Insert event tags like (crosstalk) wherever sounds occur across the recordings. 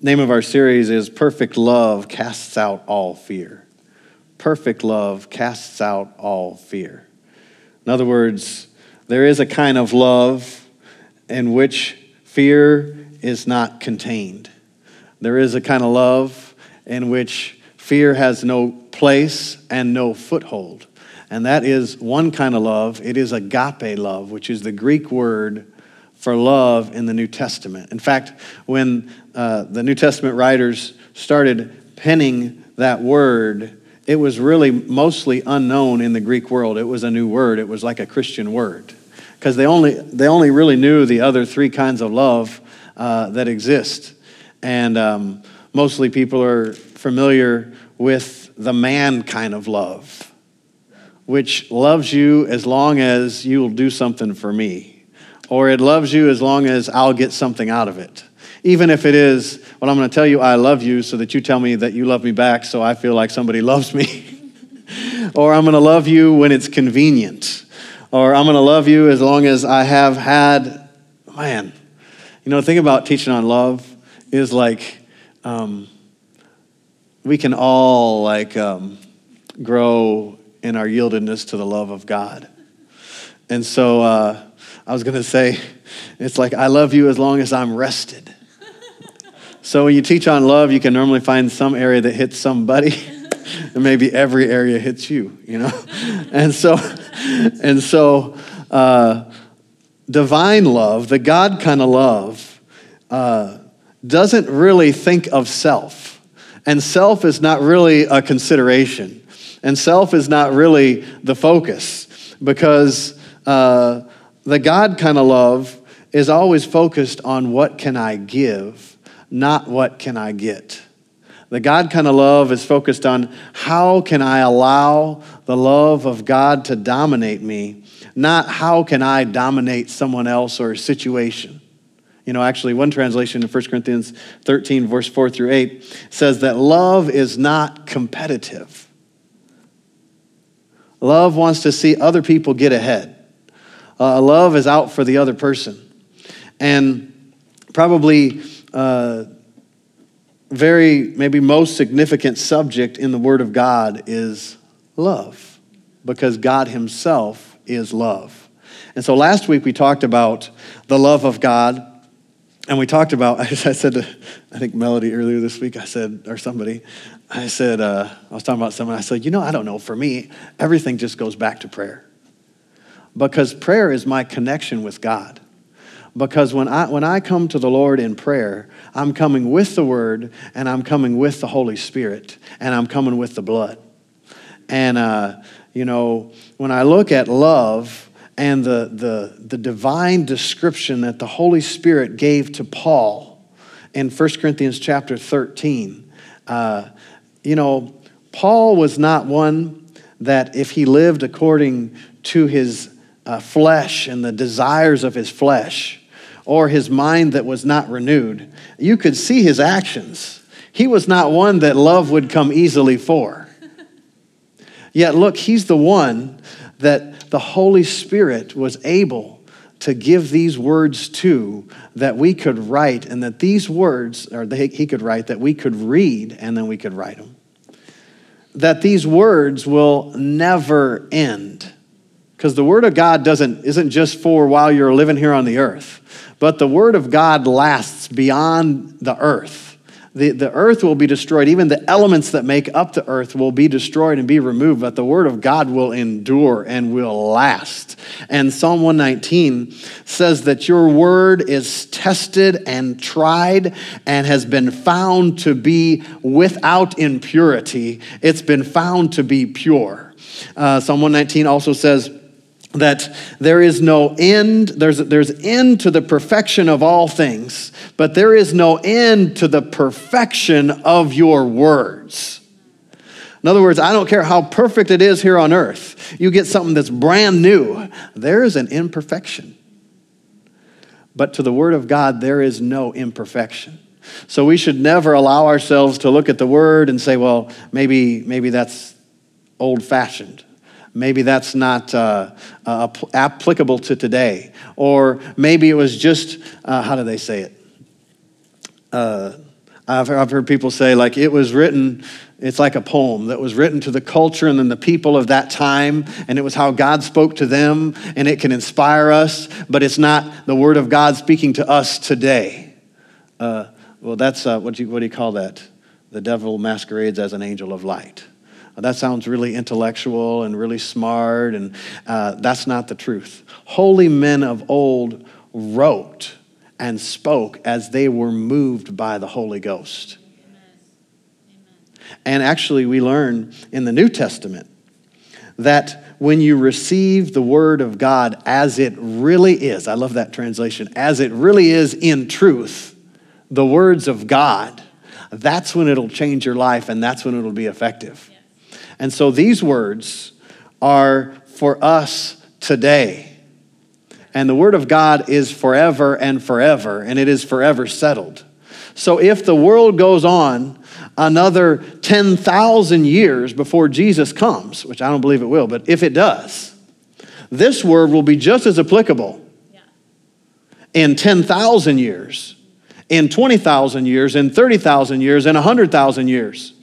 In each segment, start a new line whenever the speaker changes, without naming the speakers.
Name of our series is Perfect Love Casts Out All Fear. Perfect love casts out all fear. In other words, there is a kind of love in which fear is not contained. There is a kind of love in which fear has no place and no foothold. And that is one kind of love. It is agape love, which is the Greek word for love in the New Testament. In fact, when uh, the New Testament writers started penning that word, it was really mostly unknown in the Greek world. It was a new word, it was like a Christian word. Because they only, they only really knew the other three kinds of love uh, that exist. And um, mostly people are familiar with the man kind of love, which loves you as long as you'll do something for me or it loves you as long as I'll get something out of it. Even if it is, well, I'm going to tell you I love you so that you tell me that you love me back so I feel like somebody (laughs) loves me. or I'm going to love you when it's convenient. Or I'm going to love you as long as I have had, man, you know, the thing about teaching on love is like, um, we can all like um, grow in our yieldedness to the love of God. And so, uh, I was going to say, it's like, I love you as long as I'm rested. So when you teach on love, you can normally find some area that hits somebody, (laughs) and maybe every area hits you, you know? (laughs) and so, and so, uh, divine love, the God kind of love, uh, doesn't really think of self. And self is not really a consideration. And self is not really the focus because uh, the God kind of love is always focused on what can I give, not what can I get. The God kind of love is focused on how can I allow the love of God to dominate me, not how can I dominate someone else or a situation. You know, actually, one translation in 1 Corinthians 13, verse 4 through 8 says that love is not competitive. Love wants to see other people get ahead. Uh, love is out for the other person. And probably uh, very, maybe most significant subject in the Word of God is love, because God Himself is love. And so last week we talked about the love of God. And we talked about, (laughs) I said to, I think Melody earlier this week, I said, or somebody, I said, uh, I was talking about someone, I said, you know, I don't know, for me, everything just goes back to prayer because prayer is my connection with God. Because when I, when I come to the Lord in prayer, I'm coming with the Word and I'm coming with the Holy Spirit and I'm coming with the blood. And, uh, you know, when I look at love and the, the, the divine description that the Holy Spirit gave to Paul in 1 Corinthians chapter 13, uh, you know, Paul was not one that if he lived according to his uh, flesh and the desires of his flesh, or his mind that was not renewed, you could see his actions. He was not one that love would come easily for. Yet, look, he's the one that the Holy Spirit was able to give these words to that we could write, and that these words, or they, he could write, that we could read and then we could write them. That these words will never end because the word of God doesn't isn't just for while you're living here on the earth, but the word of God lasts beyond the earth. The, the earth will be destroyed. Even the elements that make up the earth will be destroyed and be removed, but the word of God will endure and will last. And Psalm 119 says that your word is tested and tried and has been found to be without impurity. It's been found to be pure. Uh, Psalm 119 also says, that there is no end there's, there's end to the perfection of all things but there is no end to the perfection of your words. In other words i don't care how perfect it is here on earth you get something that's brand new there is an imperfection. But to the word of god there is no imperfection. So we should never allow ourselves to look at the word and say well maybe maybe that's old fashioned Maybe that's not uh, uh, applicable to today. Or maybe it was just, uh, how do they say it? Uh, I've, I've heard people say, like, it was written, it's like a poem that was written to the culture and then the people of that time, and it was how God spoke to them, and it can inspire us, but it's not the Word of God speaking to us today. Uh, well, that's, uh, what, do you, what do you call that? The devil masquerades as an angel of light. That sounds really intellectual and really smart, and uh, that's not the truth. Holy men of old wrote and spoke as they were moved by the Holy Ghost. And actually, we learn in the New Testament that when you receive the Word of God as it really is, I love that translation, as it really is in truth, the words of God, that's when it'll change your life and that's when it'll be effective. And so these words are for us today. And the Word of God is forever and forever, and it is forever settled. So if the world goes on another 10,000 years before Jesus comes, which I don't believe it will, but if it does, this word will be just as applicable in 10,000 years, in 20,000 years, in 30,000 years, in 100,000 years.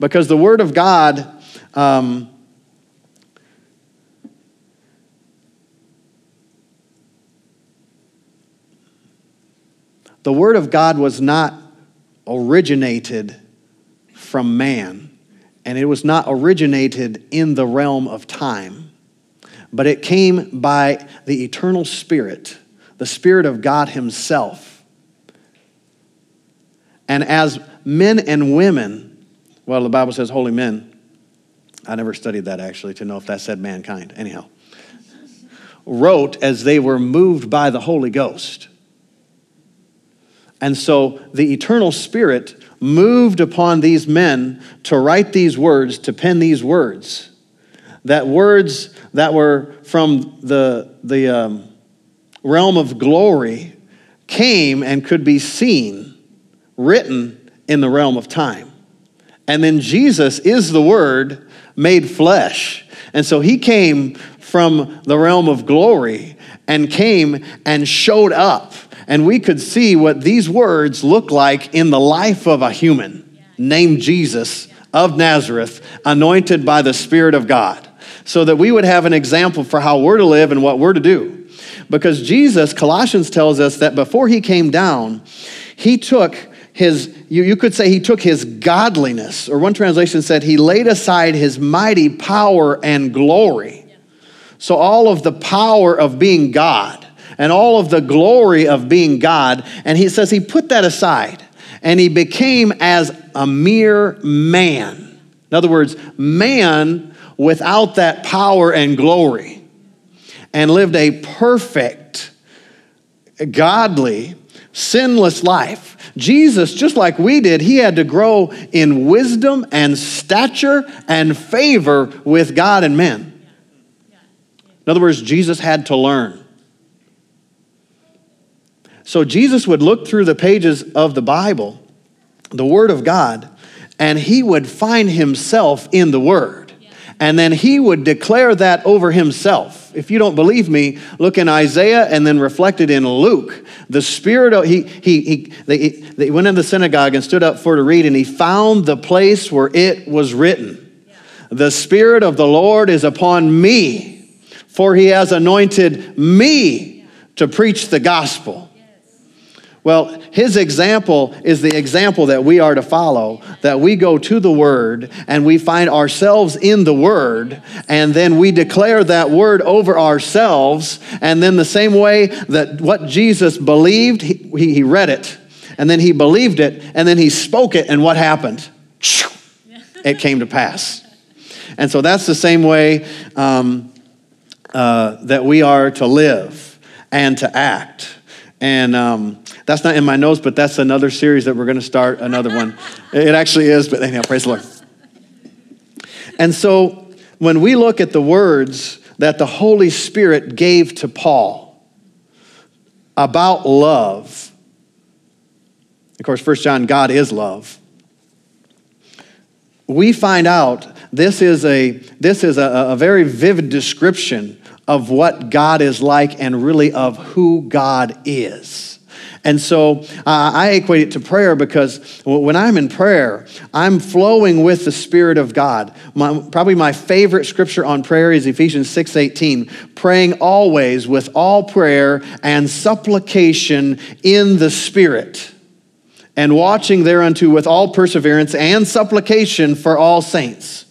Because the Word of God um, the Word of God was not originated from man, and it was not originated in the realm of time, but it came by the eternal Spirit, the Spirit of God Himself. And as men and women, well, the Bible says holy men. I never studied that actually to know if that said mankind. Anyhow, wrote as they were moved by the Holy Ghost. And so the eternal spirit moved upon these men to write these words, to pen these words. That words that were from the, the um, realm of glory came and could be seen, written in the realm of time. And then Jesus is the Word made flesh. And so he came from the realm of glory and came and showed up and we could see what these words look like in the life of a human named Jesus of Nazareth, anointed by the Spirit of God, so that we would have an example for how we're to live and what we're to do. Because Jesus, Colossians tells us that before he came down, he took his, you, you could say he took his godliness, or one translation said he laid aside his mighty power and glory. So, all of the power of being God and all of the glory of being God. And he says he put that aside and he became as a mere man. In other words, man without that power and glory and lived a perfect, godly, sinless life. Jesus, just like we did, he had to grow in wisdom and stature and favor with God and men. In other words, Jesus had to learn. So Jesus would look through the pages of the Bible, the Word of God, and he would find himself in the Word. And then he would declare that over himself. If you don't believe me, look in Isaiah and then reflect it in Luke. The Spirit of, he, he, he, they, they went in the synagogue and stood up for to read, and he found the place where it was written The Spirit of the Lord is upon me, for he has anointed me to preach the gospel. Well, his example is the example that we are to follow, that we go to the Word and we find ourselves in the Word, and then we declare that Word over ourselves. And then, the same way that what Jesus believed, he, he read it, and then he believed it, and then he spoke it, and what happened? (laughs) It came to pass. And so that's the same way um, uh, that we are to live and to act. And um, that's not in my notes, but that's another series that we're going to start, another one. It actually is, but anyhow, praise the Lord. And so when we look at the words that the Holy Spirit gave to Paul about love, of course, First John, God is love. We find out this is a, this is a, a very vivid description of what God is like and really of who God is. And so uh, I equate it to prayer because when I'm in prayer, I'm flowing with the Spirit of God. My, probably my favorite scripture on prayer is Ephesians 6:18, praying always with all prayer and supplication in the Spirit, and watching thereunto with all perseverance and supplication for all saints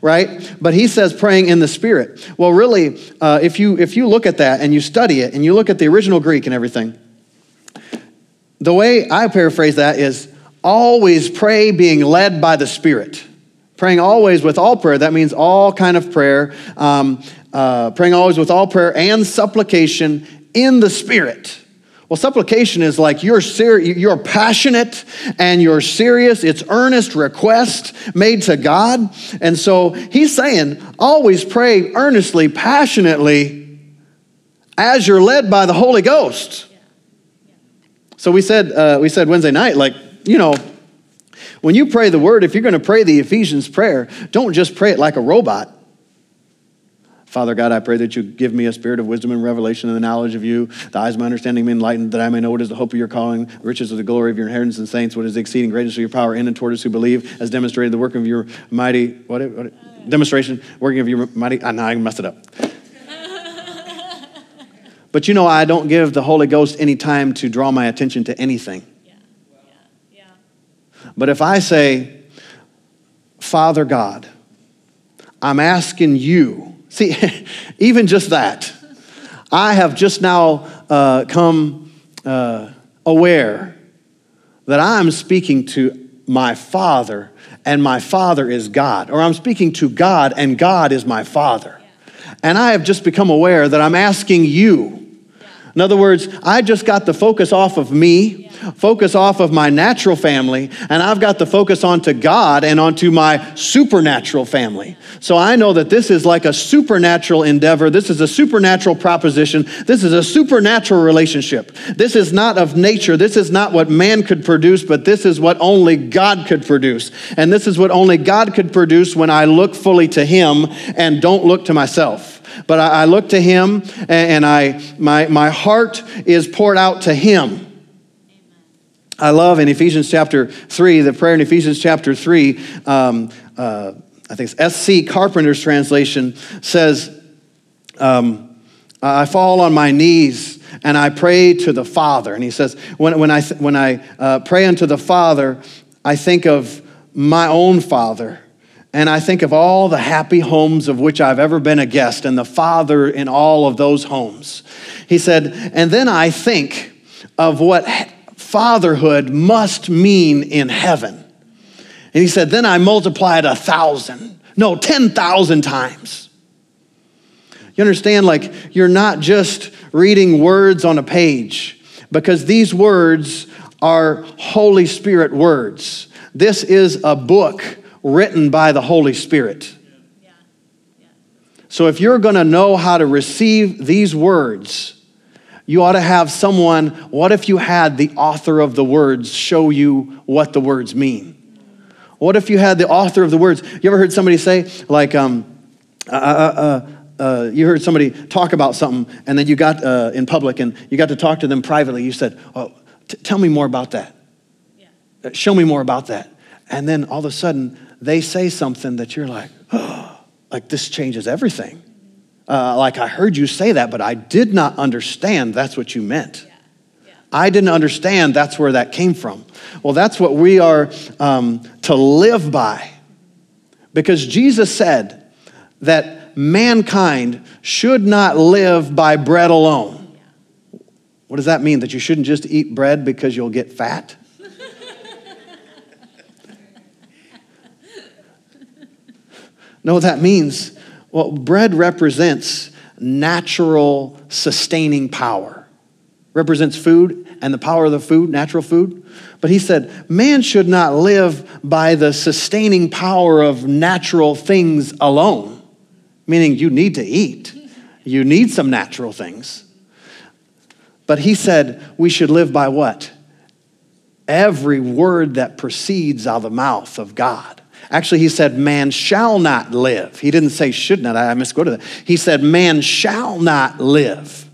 right? But he says praying in the Spirit. Well, really, uh, if, you, if you look at that and you study it and you look at the original Greek and everything, the way I paraphrase that is always pray being led by the Spirit. Praying always with all prayer, that means all kind of prayer. Um, uh, praying always with all prayer and supplication in the Spirit. Well, supplication is like you're ser- you're passionate and you're serious. It's earnest request made to God. And so he's saying, always pray earnestly, passionately as you're led by the Holy Ghost. So we said, uh, we said Wednesday night, like, you know, when you pray the word, if you're going to pray the Ephesians prayer, don't just pray it like a robot. Father God, I pray that you give me a spirit of wisdom and revelation and the knowledge of you, the eyes of my understanding be enlightened, that I may know what is the hope of your calling, riches of the glory of your inheritance and saints, what is the exceeding greatness of your power in and toward us who believe, as demonstrated the work of your mighty, what, what demonstration, working of your mighty, ah, now I messed it up. But you know, I don't give the Holy Ghost any time to draw my attention to anything. Yeah. Yeah. Yeah. But if I say, Father God, I'm asking you, see, (laughs) even just that, I have just now uh, come uh, aware that I'm speaking to my Father, and my Father is God. Or I'm speaking to God, and God is my Father. And I have just become aware that I'm asking you in other words, I just got the focus off of me, focus off of my natural family, and I've got the focus onto God and onto my supernatural family. So I know that this is like a supernatural endeavor. This is a supernatural proposition. This is a supernatural relationship. This is not of nature. This is not what man could produce, but this is what only God could produce. And this is what only God could produce when I look fully to Him and don't look to myself. But I, I look to Him and I, my, my heart is poured out to Him. I love in Ephesians chapter 3, the prayer in Ephesians chapter 3, um, uh, I think it's S.C. Carpenter's translation says, um, I fall on my knees and I pray to the Father. And he says, when, when I, when I uh, pray unto the Father, I think of my own Father and I think of all the happy homes of which I've ever been a guest and the father in all of those homes. He said, and then I think of what fatherhood must mean in heaven. And he said, then I multiply it a thousand, no, 10,000 times. You understand, like, you're not just reading words on a page, because these words are Holy Spirit words. This is a book written by the Holy Spirit. So if you're going to know how to receive these words, you ought to have someone. What if you had the author of the words show you what the words mean? What if you had the author of the words? You ever heard somebody say, like, um, uh, uh, uh, uh you heard somebody talk about something, and then you got uh, in public and you got to talk to them privately. You said, Oh, t- tell me more about that. Yeah. Uh, show me more about that. And then all of a sudden, they say something that you're like, oh, (gasps) like this changes everything. Uh, like I heard you say that, but I did not understand that's what you meant. I didn't understand that's where that came from. Well, that's what we are um, to live by. Because Jesus said that mankind should not live by bread alone. What does that mean? That you shouldn't just eat bread because you'll get fat? Know what that means? Well, bread represents natural sustaining power, represents food and the power of the food, natural food. But he said, man should not live by the sustaining power of natural things alone, meaning you need to eat, you need some natural things. But he said we should live by what? Every word that proceeds out of the mouth of God. Actually, he said, Man shall not live. He didn't say should not. I misquoted that. He said, Man shall not live.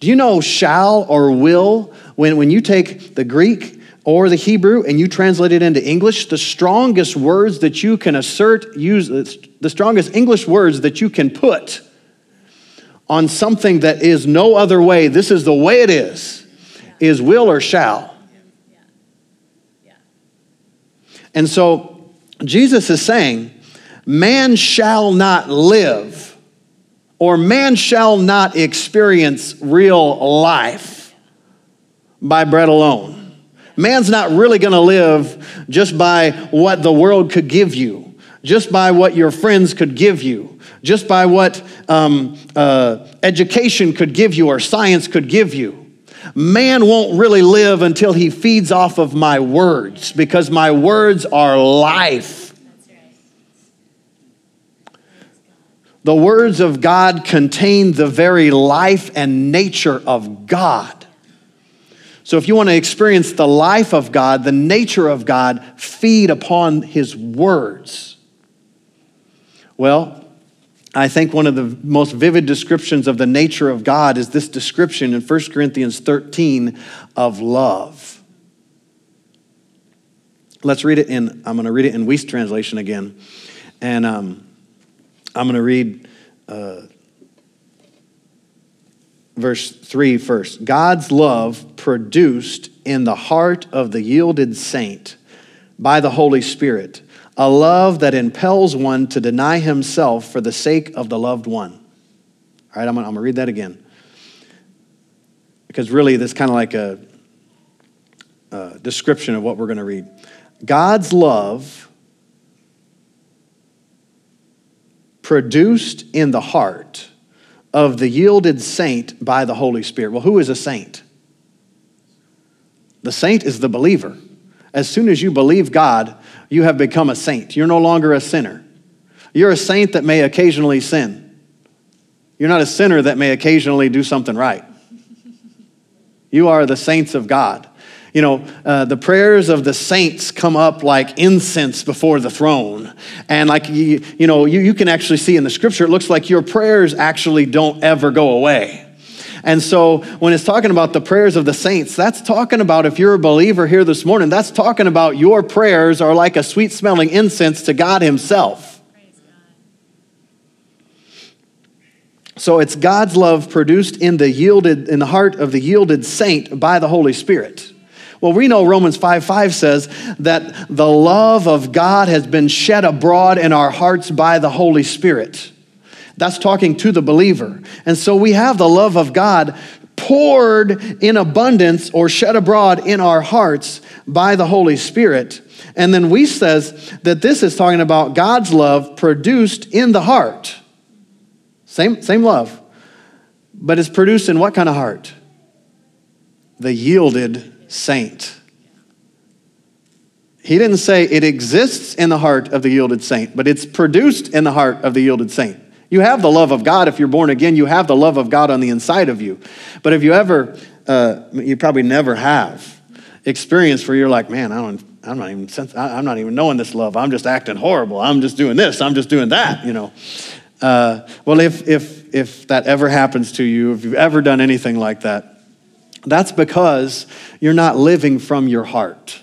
Do you know shall or will When, when you take the Greek or the Hebrew and you translate it into English, the strongest words that you can assert, use uh, the strongest English words that you can put on something that is no other way, this is the way it is, is will or shall. And so Jesus is saying, man shall not live or man shall not experience real life by bread alone. Man's not really going to live just by what the world could give you, just by what your friends could give you, just by what um, uh, education could give you or science could give you. Man won't really live until he feeds off of my words because my words are life. The words of God contain the very life and nature of God. So, if you want to experience the life of God, the nature of God, feed upon His words. Well, I think one of the most vivid descriptions of the nature of God is this description in 1 Corinthians 13 of love. Let's read it in, I'm going to read it in Wuest translation again. And um, I'm going to read uh, verse 3 first. God's love produced in the heart of the yielded saint by the Holy Spirit, a love that impels one to deny himself for the sake of the loved one. All right, I'm going to read that again. Because really, this is kind of like a, a description of what we're going to read. God's love produced in the heart of the yielded saint by the Holy Spirit. Well, who is a saint? The saint is the believer. As soon as you believe God, you have become a saint. You're no longer a sinner. You're a saint that may occasionally sin. You're not a sinner that may occasionally do something right. You are the saints of God you know, uh, the prayers of the saints come up like incense before the throne. And like, you, you know, you, you can actually see in the scripture, it looks like your prayers actually don't ever go away. And so when it's talking about the prayers of the saints, that's talking about if you're a believer here this morning, that's talking about your prayers are like a sweet smelling incense to God Himself. So it's God's love produced in the yielded in the heart of the yielded saint by the Holy Spirit. Well, we know Romans 5 5 says that the love of God has been shed abroad in our hearts by the Holy Spirit. That's talking to the believer. And so we have the love of God poured in abundance or shed abroad in our hearts by the Holy Spirit. And then we says that this is talking about God's love produced in the heart. Same, same love. But it's produced in what kind of heart? The yielded saint. He didn't say it exists in the heart of the yielded saint, but it's produced in the heart of the yielded saint. You have the love of God if you're born again. You have the love of God on the inside of you. But if you ever, uh, you probably never have experienced where you're like, man, I don't, I'm not even, I'm not even knowing this love. I'm just acting horrible. I'm just doing this. I'm just doing that. You know. Uh, well, if if if that ever happens to you, if you've ever done anything like that, that's because you're not living from your heart.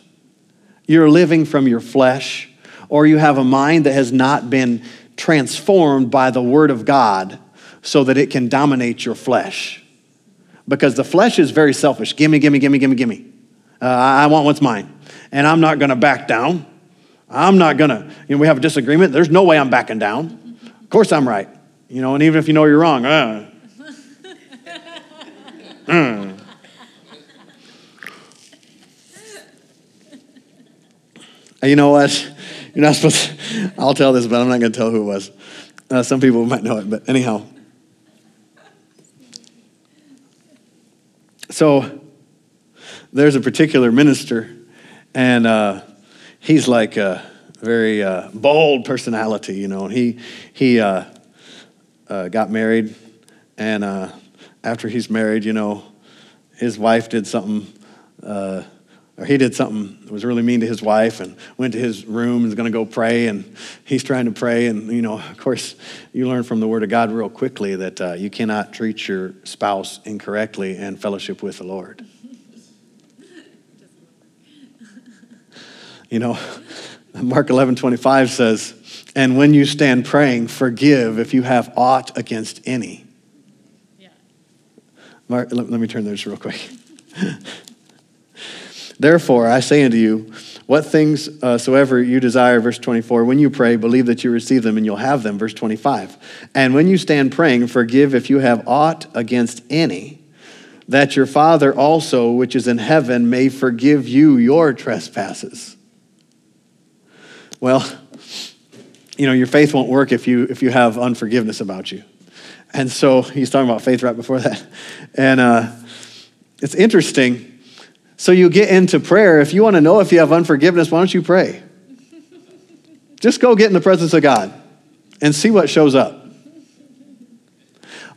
You're living from your flesh, or you have a mind that has not been transformed by the Word of God so that it can dominate your flesh. Because the flesh is very selfish. Gimme, gimme, gimme, gimme, gimme. Uh, I want what's mine. And I'm not going to back down. I'm not going to, you know, we have a disagreement. There's no way I'm backing down. Of course I'm right. You know, and even if you know you're wrong, uh, mm, (laughs) You know what? You're not supposed to, I'll tell this, but I'm not going to tell who it was. Uh, some people might know it, but anyhow. So there's a particular minister, and uh, he's like a very uh, bold personality, you know. He, he uh, uh, got married, and uh, after he's married, you know, his wife did something or he did something that was really mean to his wife and went to his room and was going to go pray and he's trying to pray. And you know of course you learn from the word of god real quickly that uh, you cannot treat your spouse incorrectly and fellowship with the lord. You know mark 11 25 says and when you stand praying forgive if you have aught against any. Yeah. mark, let, let me turn this real quick. (laughs) Therefore, I say unto you, what things uh, soever you desire, verse 24, when you pray, believe that you receive them and you'll have them, verse 25. And when you stand praying, forgive if you have aught against any, that your Father also, which is in heaven, may forgive you your trespasses. Well, you know, your faith won't work if you, if you have unforgiveness about you. And so he's talking about faith right before that. And uh, it's interesting so you get into prayer. If you want to know if you have unforgiveness, why don't you pray? Just go get in the presence of God and see what shows up.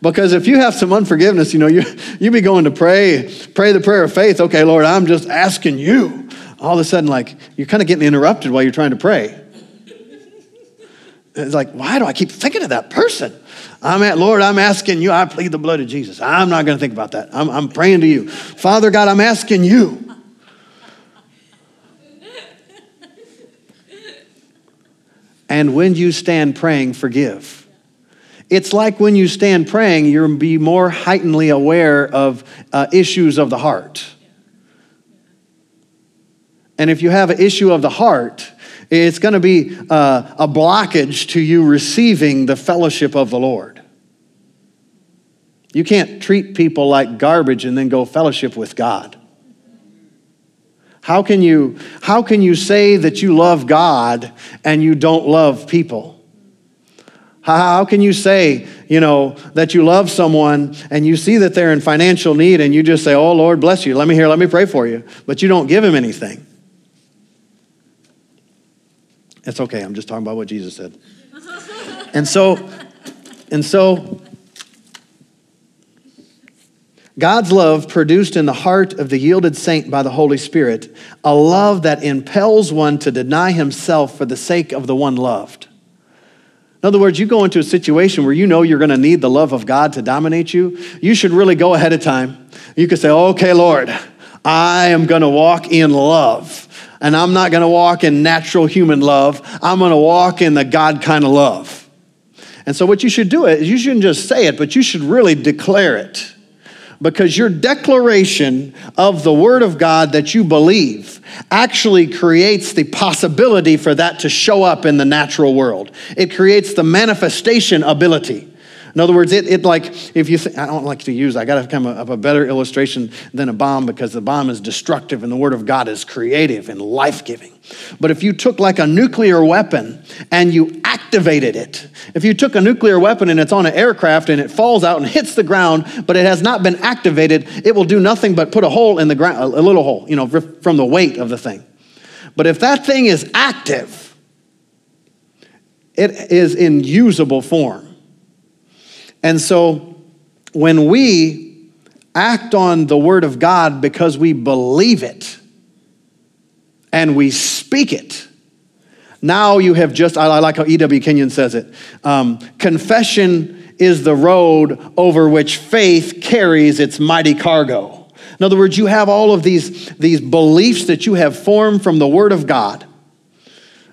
Because if you have some unforgiveness, you know, you, you be going to pray, pray the prayer of faith. Okay, Lord, I'm just asking you. All of a sudden, like, you're kind of getting interrupted while you're trying to pray. It's like, why do I keep thinking of that person? I'm at, Lord, I'm asking you, I plead the blood of Jesus. I'm not going to think about that. I'm, I'm praying to you. Father God, I'm asking you. And when you stand praying, forgive. It's like when you stand praying, you'll be more heightenedly aware of uh, issues of the heart. And if you have an issue of the heart, it's going to be uh, a blockage to you receiving the fellowship of the Lord. You can't treat people like garbage and then go fellowship with God. How can you, how can you say that you love God and you don't love people? How can you say, you know, that you love someone and you see that they're in financial need and you just say, oh, Lord, bless you. Let me hear, let me pray for you. But you don't give him anything. It's okay. I'm just talking about what Jesus said. and so, and so, God's love produced in the heart of the yielded saint by the Holy Spirit, a love that impels one to deny himself for the sake of the one loved. In other words, you go into a situation where you know you're going to need the love of God to dominate you, you should really go ahead of time. You could say, okay, Lord, I am going to walk in love and I'm not going to walk in natural human love. I'm going to walk in the God kind of love. And so, what you should do is you shouldn't just say it, but you should really declare it. Because your declaration of the Word of God that you believe actually creates the possibility for that to show up in the natural world. It creates the manifestation ability. In other words, it, it like, if you, th- I don't like to use, I got to come up a better illustration than a bomb because the bomb is destructive and the Word of God is creative and life giving. But if you took like a nuclear weapon and you activated it, if you took a nuclear weapon and it's on an aircraft and it falls out and hits the ground, but it has not been activated, it will do nothing but put a hole in the ground, a little hole, you know, from the weight of the thing. But if that thing is active, it is in usable form. And so when we act on the Word of God because we believe it and we speak it, now you have just, I like how E.W. Kenyon says it um, confession is the road over which faith carries its mighty cargo. In other words, you have all of these, these beliefs that you have formed from the Word of God.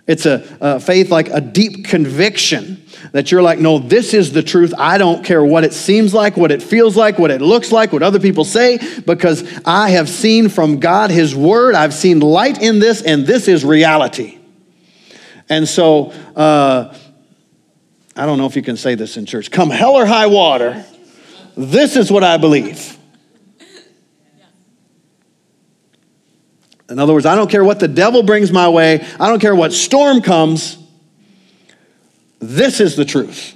It's a, a faith like a deep conviction that you're like, no, this is the truth. I don't care what it seems like, what it feels like, what it looks like, what other people say, because I have seen from God His Word. I've seen light in this, and this is reality. And so, uh, I don't know if you can say this in church. Come hell or high water, this is what I believe. In other words, I don't care what the devil brings my way, I don't care what storm comes. This is the truth.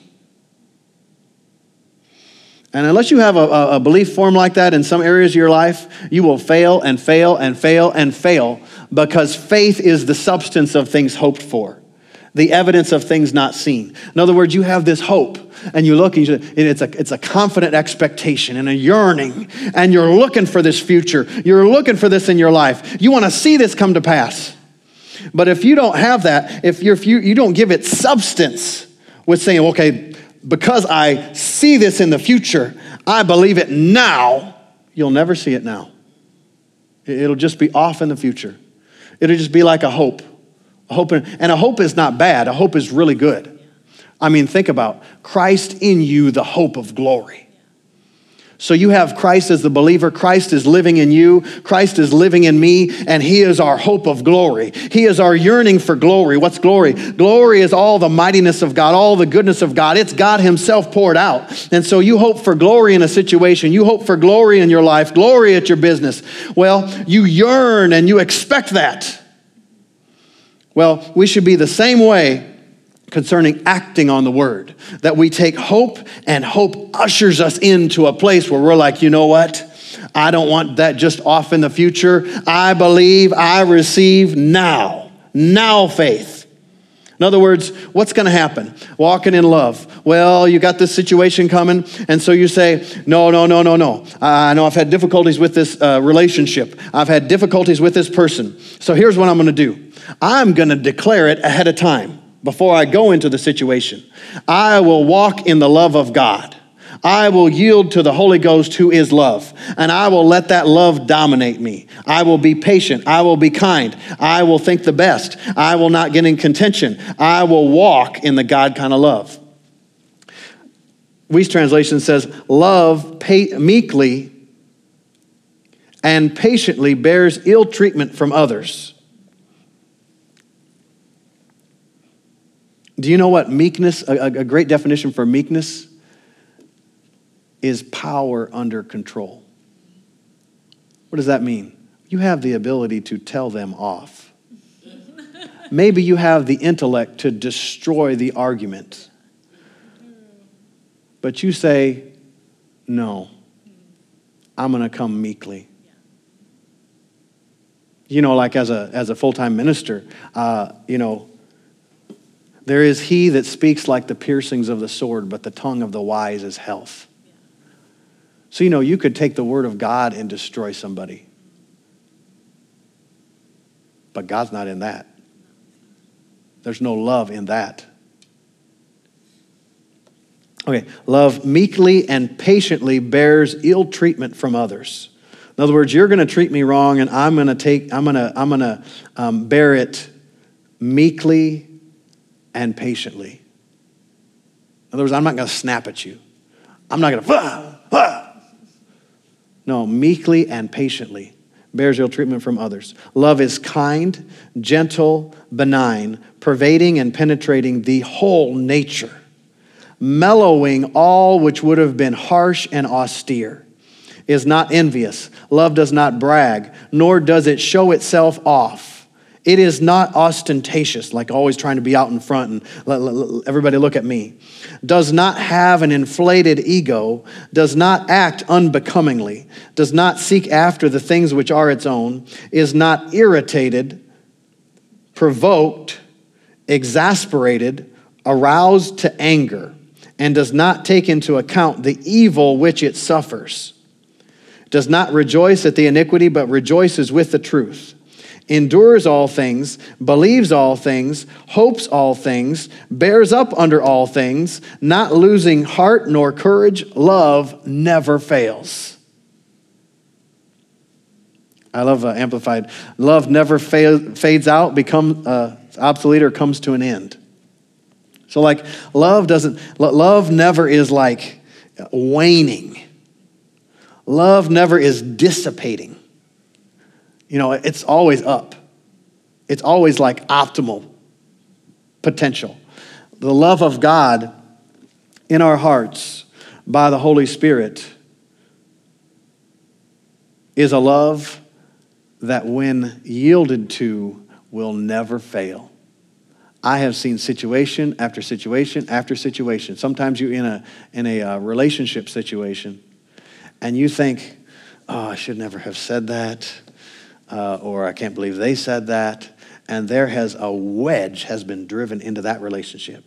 And unless you have a, a, belief form like that in some areas of your life, you will fail and fail and fail and fail because faith is the substance of things hoped for, the evidence of things not seen. In other words, you have this hope and you look and you, it's, a, it's a confident expectation and a yearning, and you're looking for this future. You're looking for this in your life. You want to see this come to pass. But if you don't have that, if, you're, if you, you don't give it substance with saying, okay, because I see this in the future, I believe it now, you'll never see it now. It'll just be off in the future. It'll just be like a hope. A hope, and a hope is not bad, a hope is really good. I mean, think about Christ in you, the hope of glory. So you have Christ as the believer. Christ is living in you. Christ is living in me, and He is our hope of glory. He is our yearning for glory. What's glory? Glory is all the mightiness of God, all the goodness of God. It's God Himself poured out. And so you hope for glory in a situation. You hope for glory in your life, glory at your business. Well, you yearn and you expect that. Well, we should be the same way concerning acting on the word. That we take hope, and hope ushers us into a place where we're like, you know what? I don't want that just off in the future. I believe, I receive now. Now faith. In other words, what's going to happen? Walking in love. Well, you got this situation coming, and so you say, No, no, no, no, no. I know I've had difficulties with this uh, relationship. I've had difficulties with this person. So here's what I'm going to do I'm going to declare it ahead of time before I go into the situation. I will walk in the love of God. I will yield to the Holy Ghost who is love, and I will let that love dominate me. I will be patient. I will be kind. I will think the best. I will not get in contention. I will walk in the God kind of love. Wuest translation says, Love meekly and patiently bears ill treatment from others. Do you know what meekness, a, a great definition for meekness, is power under control? What does that mean? You have the ability to tell them off. Maybe you have the intellect to destroy the argument. But you say, no, I'm going to come meekly. You know, like as a, as a full time minister, uh, you know, there is he that speaks like the piercings of the sword, but the tongue of the wise is health. So, you know, you could take the word of God and destroy somebody. But God's not in that. There's no love in that. Okay, love meekly and patiently bears ill treatment from others. In other words, you're going to treat me wrong, and I'm going to take, I'm going to, I'm going to um, bear it meekly and patiently. In other words, I'm not going to snap at you. I'm not going to, no, meekly and patiently bears ill treatment from others. Love is kind, gentle, benign, pervading and penetrating the whole nature, mellowing all which would have been harsh and austere. Is not envious. Love does not brag, nor does it show itself off it is not ostentatious, like always trying to be out in front and let, let, let everybody look at me. Does not have an inflated ego, does not act unbecomingly, does not seek after the things which are its own, is not irritated, provoked, exasperated, aroused to anger, and does not take into account the evil which it suffers. Does not rejoice at the iniquity, but rejoices with the truth endures all things, believes all things, hopes all things, bears up under all things, not losing heart nor courage, love never fails. I love uh, Amplified. Love never fa- fades out, becomes uh, obsolete, or comes to an end. So, like, love doesn't, love never is like waning. Love never is dissipating. You know, it's always up, it's always like optimal potential. The love of God in our hearts by the Holy Spirit is a love that, when yielded to, will never fail. I have seen situation after situation after situation. Sometimes you're in a, in a uh, relationship situation and you think, oh, I should never have said that uh, or I can't believe they said that. And there has a wedge has been driven into that relationship.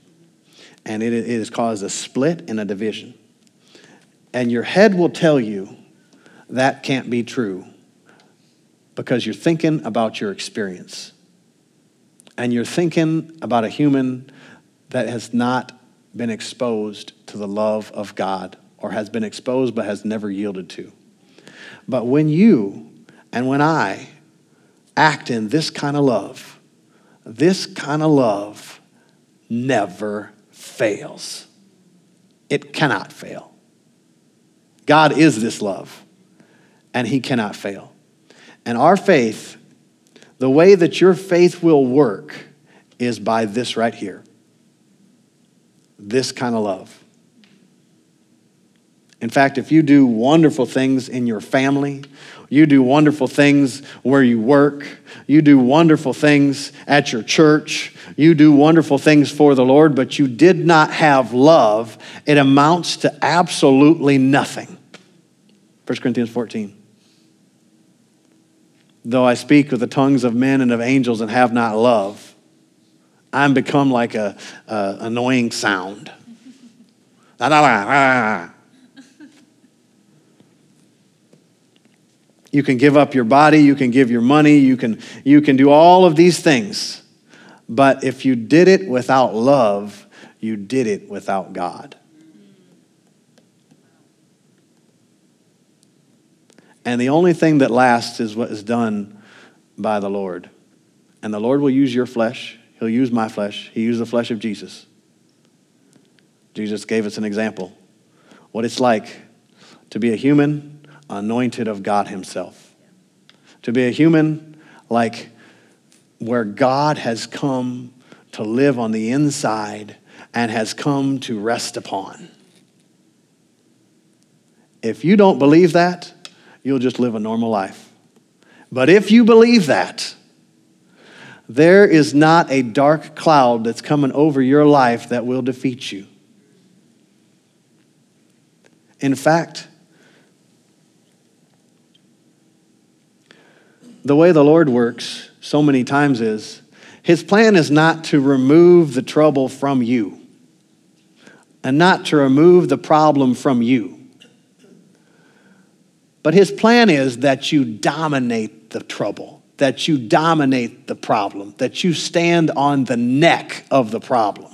And it, it has caused a split and a division. And your head will tell you that can't be true because you're thinking about your experience. And you're thinking about a human that has not been exposed to the love of God or has been exposed but has never yielded to. But when you and when I act in this kind of love, this kind of love never fails. It cannot fail. God is this love, and He cannot fail. And our faith, the way that your faith will work, is by this right here this kind of love. In fact, if you do wonderful things in your family, you do wonderful things where you work, you do wonderful things at your church, you do wonderful things for the Lord, but you did not have love, it amounts to absolutely nothing. 1 Corinthians 14. Though I speak with the tongues of men and of angels and have not love, I'm become like a, a annoying sound. (laughs) You can give up your body, you can give your money, you can, you can do all of these things. But if you did it without love, you did it without God. And the only thing that lasts is what is done by the Lord. And the Lord will use your flesh, He'll use my flesh, He used the flesh of Jesus. Jesus gave us an example what it's like to be a human anointed of God Himself. To be a human like where God has come to live on the inside and has come to rest upon. If you don't believe that, you'll just live a normal life. But if you believe that, there is not a dark cloud that's coming over your life that will defeat you. In fact, the way the Lord works so many times is his plan is not to remove the trouble from you and not to remove the problem from you. But his plan is that you dominate the trouble, that you dominate the problem, that you stand on the neck of the problem.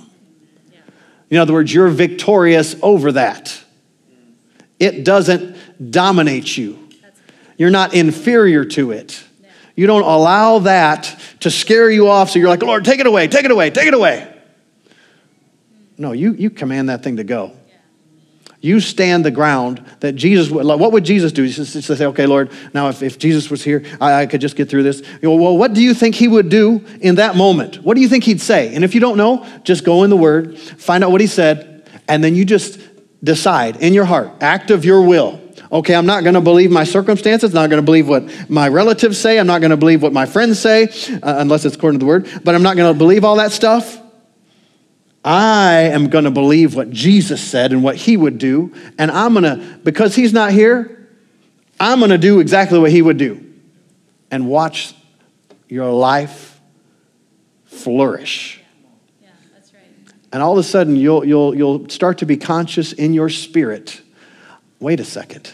In other words, you're victorious over that. It doesn't dominate you. You're not inferior to it. You don't allow that to scare you off so you're like, Lord, take it away, take it away, take it away. No, you, you command that thing to go. You stand the ground that Jesus would, what would Jesus do? He to say, okay, Lord, now if, if Jesus was here, I, I could just get through this. Well, what do you think he would do in that moment? What do you think he'd say? And if you don't know, just go in the word, find out what he said, and then you just decide in your heart, act of your will. Okay, I'm not going to believe my circumstances, not going to believe what my relatives say, I'm not going to believe what my friends say, uh, unless it's according to the word, but I'm not going to believe all that stuff. I am going to believe what Jesus said and what he would do, and I'm going to, because he's not here, I'm going to do exactly what he would do and watch your life flourish. Yeah, that's right. And all of a sudden, you'll, you'll, you'll start to be conscious in your spirit wait a second.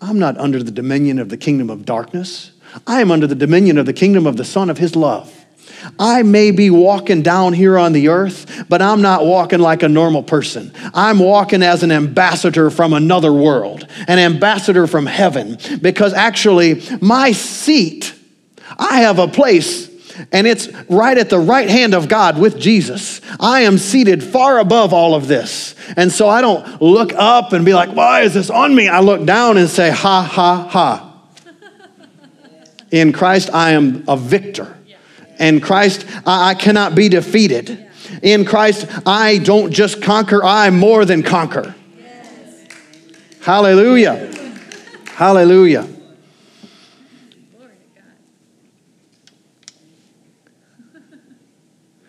I'm not under the dominion of the kingdom of darkness. I am under the dominion of the kingdom of the Son of His love. I may be walking down here on the earth, but I'm not walking like a normal person. I'm walking as an ambassador from another world, an ambassador from heaven, because actually, my seat, I have a place and it's right at the right hand of God with Jesus. I am seated far above all of this. And so I don't look up and be like, why is this on me? I look down and say, ha, ha, ha. In Christ, I am a victor. In Christ, I cannot be defeated. In Christ, I don't just conquer, I more than conquer. Hallelujah. Hallelujah.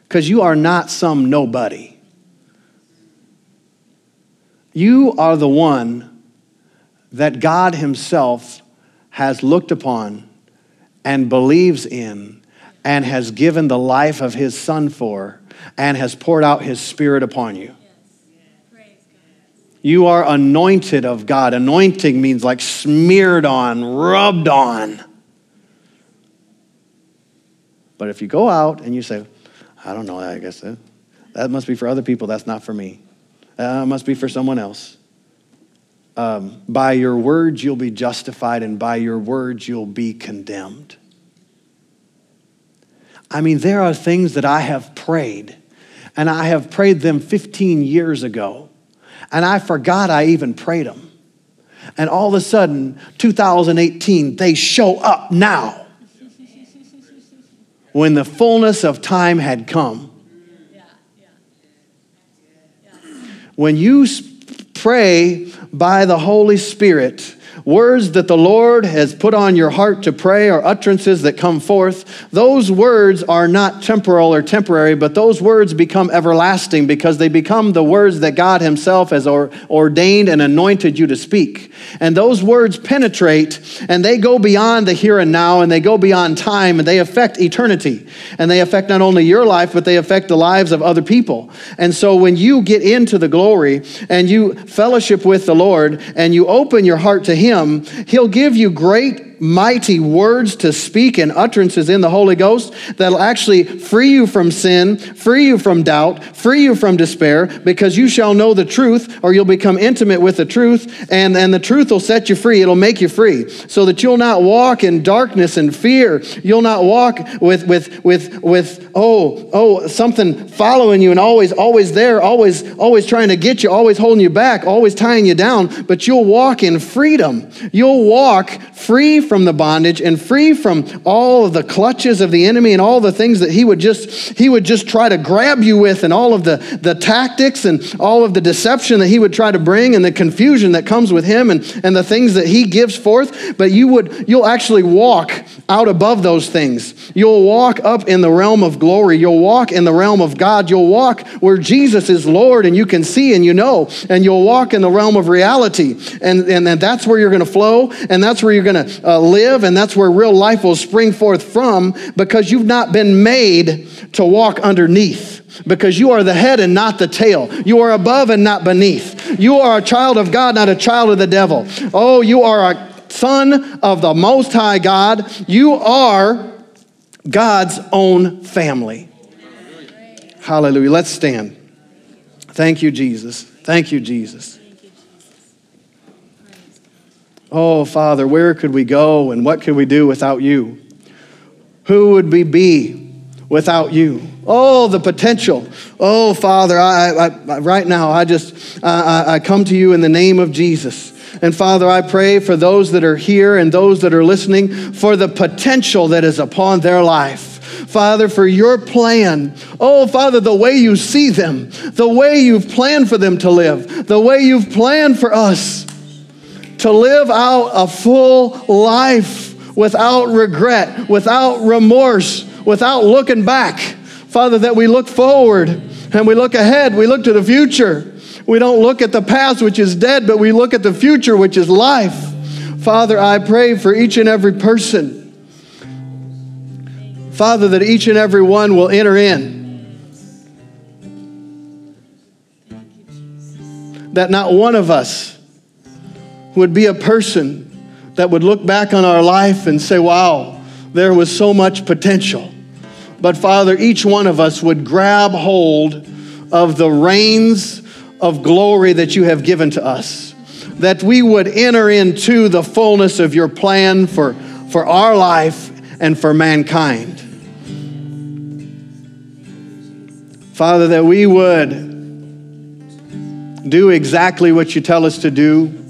Because you are not some nobody. You are the one that God Himself has looked upon and believes in and has given the life of His Son for and has poured out His Spirit upon you. You are anointed of God. Anointing means like smeared on, rubbed on. But if you go out and you say, I don't know. I guess that, that must be for other people. That's not for me. That must be for someone else. Um, by your words you'll be justified, and by your words you'll be condemned. I mean, there are things that I have prayed, and I have prayed them 15 years ago, and I forgot I even prayed them. And all of a sudden, 2018, they show up now when the fullness of time had come. When you pray by the Holy Spirit, words that the Lord has put on your heart to pray or utterances that come forth, those words are not temporal or temporary, but those words become everlasting because they become the words that God Himself has or, ordained and anointed you to speak. And those words penetrate and they go beyond the here and now and they go beyond time and they affect eternity. And they affect not only your life, but they affect the lives of other people. And so when you get into the glory and you fellowship with the Lord and you open your heart to Him, him, he'll give you great mighty words to speak and utterances in the Holy Ghost that'll actually free you from sin, free you from doubt, free you from despair, because you shall know the truth, or you'll become intimate with the truth, and, and the truth will set you free. It'll make you free. So that you'll not walk in darkness and fear. You'll not walk with with with with oh, oh, something following you and always, always there, always, always trying to get you, always holding you back, always tying you down, but you'll walk in freedom. You'll walk free from the bondage and free from all of the clutches of the enemy and all the things that he would just he would just try to grab you with and all of the, the tactics and all of the deception that he would try to bring and the confusion that comes with him and, and the things that he gives forth. But you would you'll actually walk out above those things. You'll walk up in the realm of glory. You'll walk in the realm of God. You'll walk where Jesus is Lord and you can see and you know. And you'll walk in the realm of reality. And, and, and that's where you're going to flow and that's where you're going to uh, Uh, live and that's where real life will spring forth from because you've not been made to walk underneath because you are the head and not the tail. You are above and not beneath. You are a child of God, not a child of the devil. Oh, you are a son of the Most High God. You are God's own family. Hallelujah. Let's stand. Thank you, Jesus. Thank you, Jesus. Oh, Father, where could we go and what could we do without you? Who would we be without you? Oh, the potential. Oh, Father, I, I, right now, I just, I, I come to you in the name of Jesus. And Father, I pray for those that are here and those that are listening for the potential that is upon their life. Father, for your plan. Oh, Father, the way you see them, the way you've planned for them to live, the way you've planned for us to live out a full life without regret, without remorse, without looking back. Father, that we look forward and we look ahead, we look to the future. We don't look at the past, which is dead, but we look at the future, which is life. Father, I pray for each and every person. Father, that each and every one will enter in. That not one of us would be a person that would look back on our life and say, wow, there was so much potential. But Father, each one of us would grab hold of the reins of glory that you have given to us, that we would enter into the fullness of your plan for, for our life and for mankind. Father, that we would do exactly what you tell us to do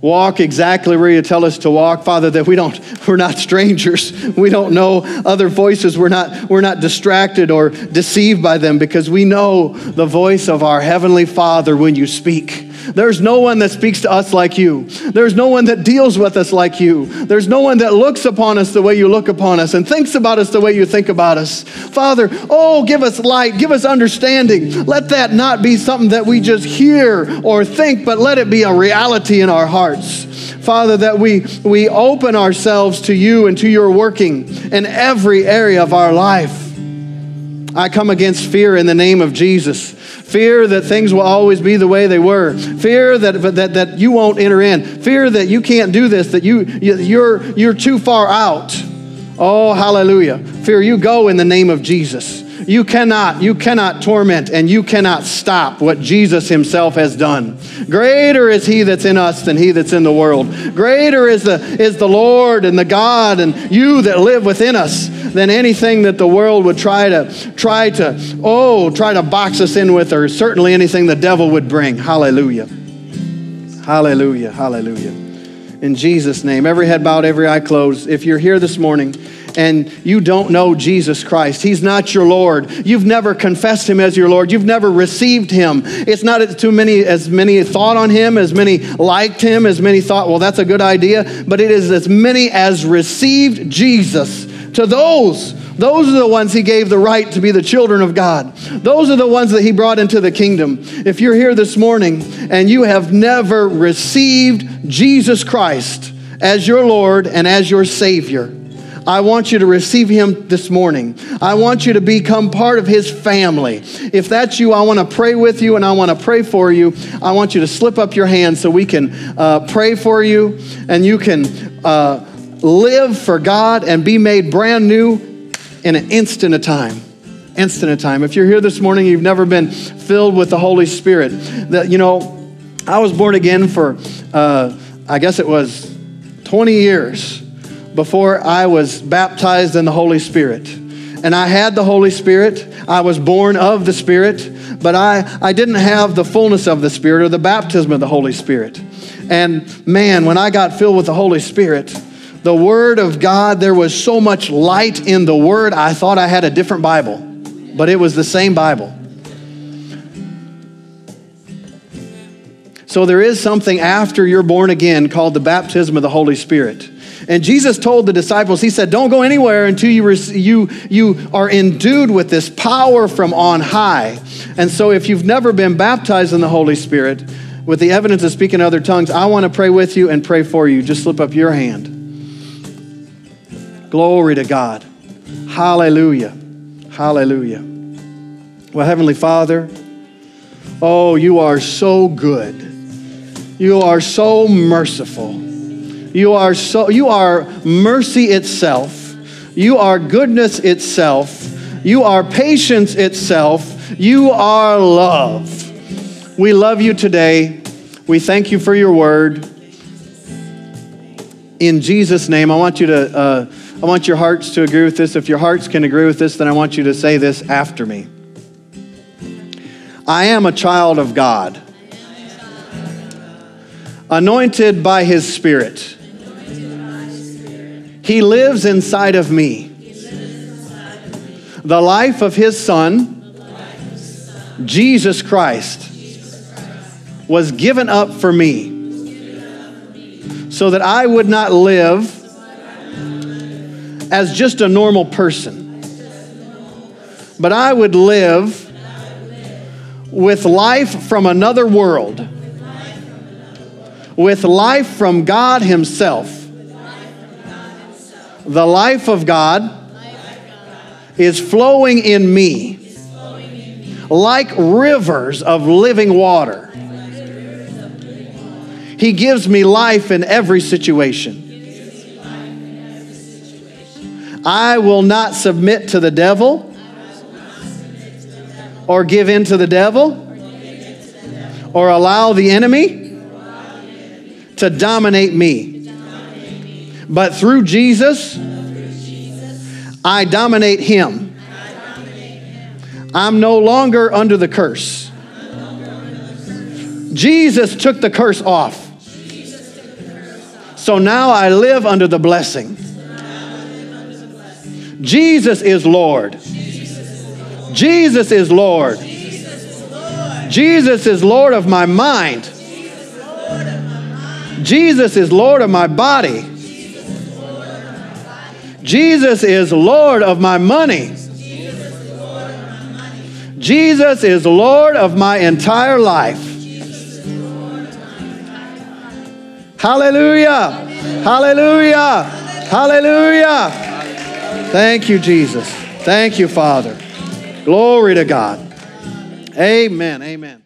walk exactly where you tell us to walk father that we don't we're not strangers. We don't know other voices. We're not we're not distracted or deceived by them because we know the voice of our heavenly father when you speak there's no one that speaks to us like you. There's no one that deals with us like you. There's no one that looks upon us the way you look upon us and thinks about us the way you think about us. Father, oh, give us light, give us understanding. Let that not be something that we just hear or think, but let it be a reality in our hearts. Father, that we, we open ourselves to you and to your working in every area of our life. I come against fear in the name of Jesus. Fear that things will always be the way they were. Fear that, that, that you won't enter in. Fear that you can't do this, that you, you're, you're too far out. Oh, hallelujah. Fear, you go in the name of Jesus. You cannot, you cannot torment and you cannot stop what Jesus himself has done. Greater is he that's in us than he that's in the world. Greater is the, is the Lord and the God and you that live within us than anything that the world would try to, try to, oh, try to box us in with or certainly anything the devil would bring. Hallelujah. Hallelujah. Hallelujah. In Jesus' name, every head bowed, every eye closed. If you're here this morning, and you don't know Jesus Christ. He's not your Lord. You've never confessed him as your Lord. You've never received him. It's not as too many as many thought on him, as many liked him, as many thought, well, that's a good idea, but it is as many as received Jesus. To those those are the ones he gave the right to be the children of God. Those are the ones that he brought into the kingdom. If you're here this morning and you have never received Jesus Christ as your Lord and as your Savior, I want you to receive him this morning. I want you to become part of his family. If that's you, I want to pray with you and I want to pray for you. I want you to slip up your hand so we can uh, pray for you and you can uh, live for God and be made brand new in an instant of time instant of time. If you're here this morning, you've never been filled with the Holy Spirit. That you know, I was born again for, uh, I guess it was 20 years before I was baptized in the Holy Spirit. And I had the Holy Spirit. I was born of the Spirit, but I, I didn't have the fullness of the Spirit or the baptism of the Holy Spirit. And man, when I got filled with the Holy Spirit, the Word of God, there was so much light in the Word, I thought I had a different Bible, but it was the same Bible. So there is something after you're born again called the baptism of the Holy Spirit. And Jesus told the disciples, He said, Don't go anywhere until you, you, you are endued with this power from on high. And so, if you've never been baptized in the Holy Spirit with the evidence of speaking other tongues, I want to pray with you and pray for you. Just slip up your hand. Glory to God. Hallelujah. Hallelujah. Well, Heavenly Father, oh, you are so good. You are so merciful. You are so you are mercy itself. You are goodness itself. You are patience itself. You are love. We love you today. We thank you for your word. In Jesus' name, I want you to uh, I want your hearts to agree with this. If your hearts can agree with this, then I want you to say this after me. I am a child of God, anointed by his Spirit. He lives inside of me. The life of His Son, Jesus Christ, was given up for me so that I would not live as just a normal person, but I would live with life from another world, with life from God Himself the life of God is flowing in me like rivers of living water. He gives me life in every situation. I will not submit to the devil or give in to the devil or allow the enemy to dominate me. But through Jesus, I dominate him. I'm no longer under the curse. Jesus took the curse off. So now I live under the blessing. Jesus is Lord. Jesus is Lord. Jesus is Lord of my mind. Jesus is Lord of my body. Jesus is Lord of my money. Jesus is Lord of my entire life. Hallelujah. Hallelujah. Hallelujah. Thank you, Jesus. Thank you, Father. Glory to God. Amen. Amen.